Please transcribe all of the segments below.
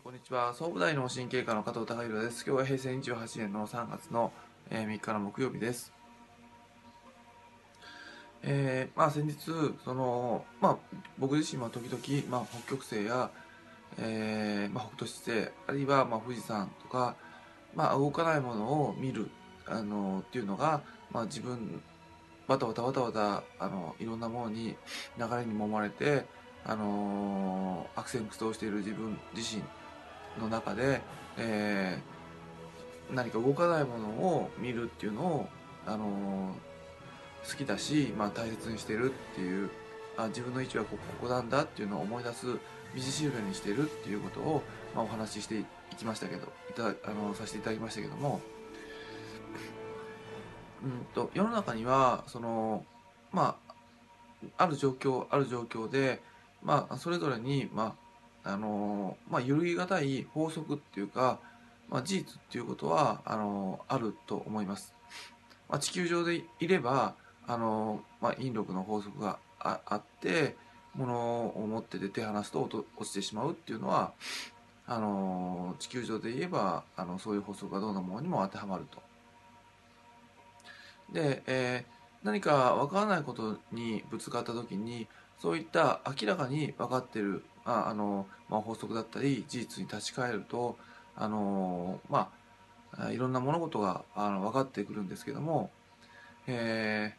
こんにちは。総武大脳神経科の加藤孝弘です。今日は平成28年の3月のえ3日の木曜日です。えー、まあ先日そのまあ僕自身は時々、まあ、北極星や、えーまあ、北斗七星あるいは、まあ、富士山とか、まあ、動かないものを見るあのっていうのが、まあ、自分バタバタバタバタあのいろんなものに流れに揉まれてあの悪戦苦闘している自分自身の中で、えー、何か動かないものを見るっていうのを、あのー、好きだし、まあ、大切にしてるっていうあ自分の位置はここなんだっていうのを思い出す道しるべにしてるっていうことを、まあ、お話ししていきましたけどいたあのさせていただきましたけども、うんと、世の中にはそのまあある状況ある状況で、まあ、それぞれに、まああのまあ、揺るぎがたい法則っていうか、まあ、事実っていうことはあのあると思います。まあ、地球上でいればあの、まあ、引力の法則がああって物を持ってて手離すと落ちてしまうっていうのはあの地球上で言えばあのそういう法則がどんなものにも当てはまると。で、えー、何か分からないことにぶつかった時にそういった明らかに分かってるああの、まあ、法則だったり事実に立ち返るとあの、まあ、いろんな物事があの分かってくるんですけども、え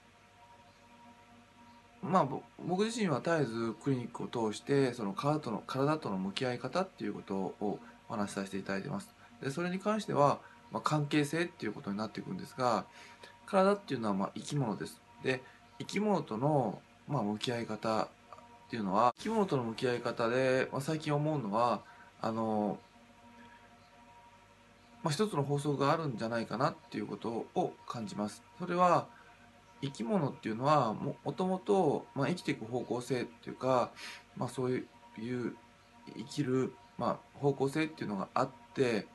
ー、まあ僕自身は絶えずクリニックを通してその体との体との向き合い方っていうことをお話しさせていただいてます。でそれに関しては、まあ、関係性っていうことになっていくんですが体っていうのはまあ生き物です。で生き物とのまあ、向き合い方っていうのは生き物との向き合い方で、まあ、最近思うのはあの、まあ、一つの法則があるんじゃないかなっていうことを感じます。それは生き物っていうのはもともと、まあ、生きていく方向性っていうか、まあ、そういう生きる、まあ、方向性っていうのがあって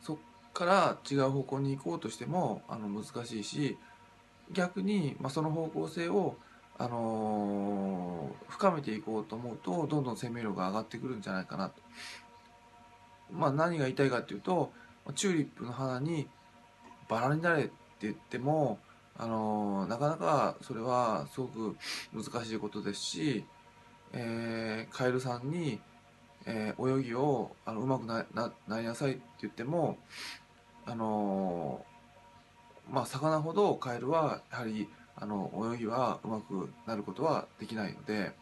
そっから違う方向に行こうとしてもあの難しいし逆に、まあ、その方向性を、あのー、深めていこうと思うとどんどん生命力が上がってくるんじゃないかなと。まあ、何が言いたいかっていうとチューリップの花にバラになれって言っても、あのー、なかなかそれはすごく難しいことですし、えー、カエルさんに、えー、泳ぎをあのうまくなななりなさいって言っても、あのーまあ、魚ほどカエルはやはりあの泳ぎはうまくなることはできないので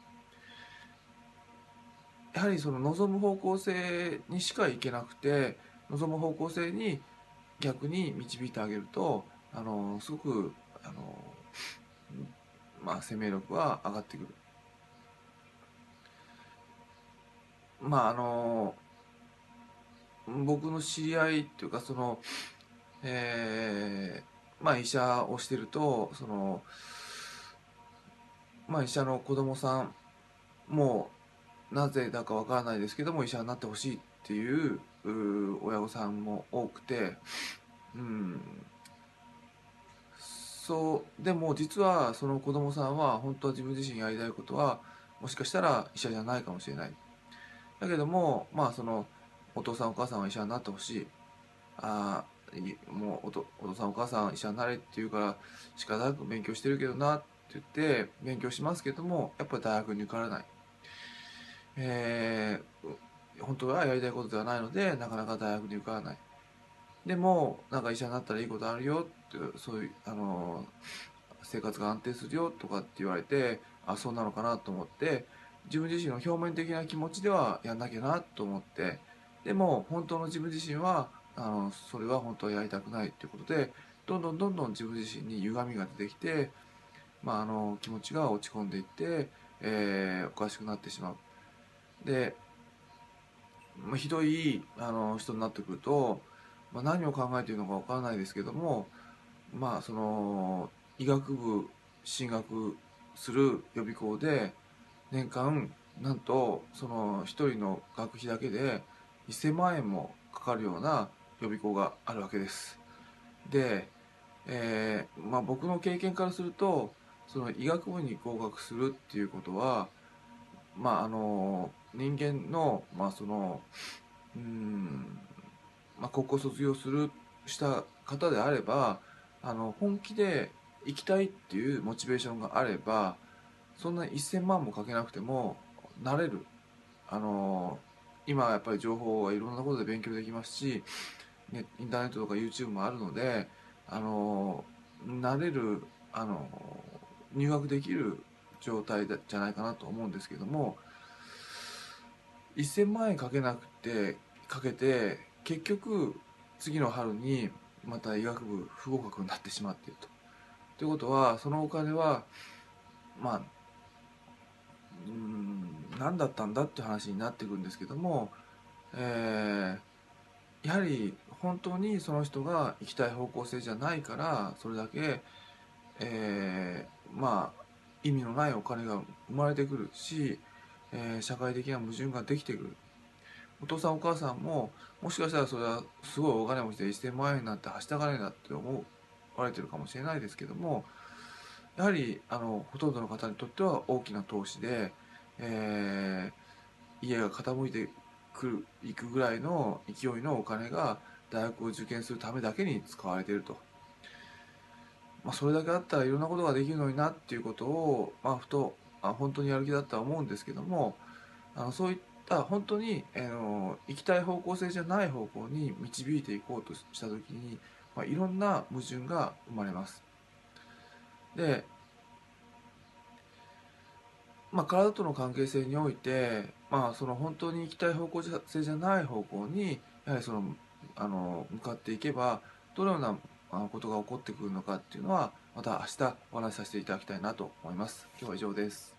やはりその望む方向性にしか行けなくて望む方向性に逆に導いてあげるとあのすごくあの、まあ、生命力は上がってくる。まああの僕の知り合いっていうかそのえーまあ医者をしてるとそのまあ医者の子供さんもなぜだかわからないですけども医者になってほしいっていう親御さんも多くてうん。そうでも実はその子供さんは本当は自分自身やりたいことはもしかしたら医者じゃないかもしれない。だけどもまあそのお父さんお母さんは医者になってほしい。あもうお父さんお母さん医者になれって言うから仕方なく勉強してるけどなって言って勉強しますけどもやっぱり大学に受からない、えー、本当はやりたいことではないのでなかなか大学に受からない。でもなんか医者になったらいいことあるよってそういうあの生活が安定するよとかって言われてあそうなのかなと思って自分自身の表面的な気持ちではやんなきゃなと思ってでも本当の自分自身はあのそれは本当はやりたくないっていうことでどんどんどんどん自分自身に歪みが出てきて、まあ、あの気持ちが落ち込んでいって、えー、おかしくなってしまう。で、まあ、ひどいあの人になってくると、まあ、何を考えているのかわからないですけどもまあその医学部進学する予備校で年間なんとその1人の学費だけで1000万円もかかるような予備校があるわけです。で、えー、まあ、僕の経験からするとその医学部に合格するっていうことは、まあ、あの人間のまあそのうんまあ高校卒業するした方であればあの本気で行きたいっていうモチベーションがあればそんな1000万もかけなくてもなれるあの今やっぱり情報はいろんなことで勉強できますし、ね、インターネットとか YouTube もあるのであのなれるあの入学できる状態じゃないかなと思うんですけども1000万円かけなくてかけて結局次の春にまた医学部不合格になってしまっていると。ということはそのお金はまあうん何だったんだって話になってくるんですけども、えー、やはり本当にその人が行きたい方向性じゃないからそれだけ、えー、まあ意味のないお金が生まれてくるし、えー、社会的な矛盾ができてくる。お父さんお母さんももしかしたらそれはすごいお金持ちで1000万円になってはした金だって思われてるかもしれないですけどもやはりあのほとんどの方にとっては大きな投資で、えー、家が傾いてくるいくぐらいの勢いのお金が大学を受験するためだけに使われていると。まあ、それだけあったらいろんなことができるのになっていうことを、まあ、ふとあ本当にやる気だったら思うんですけどもあのそういった本当に、あの行きたい方向性じゃない方向に導いていこうとした時に、まあ、いろんな矛盾が生まれます。で、まあ、体との関係性において、まあ、その本当に行きたい方向性じゃない方向にやはりそのあの向かっていけばどのようなことが起こってくるのかっていうのはまた明日お話しさせていただきたいなと思います。今日は以上です。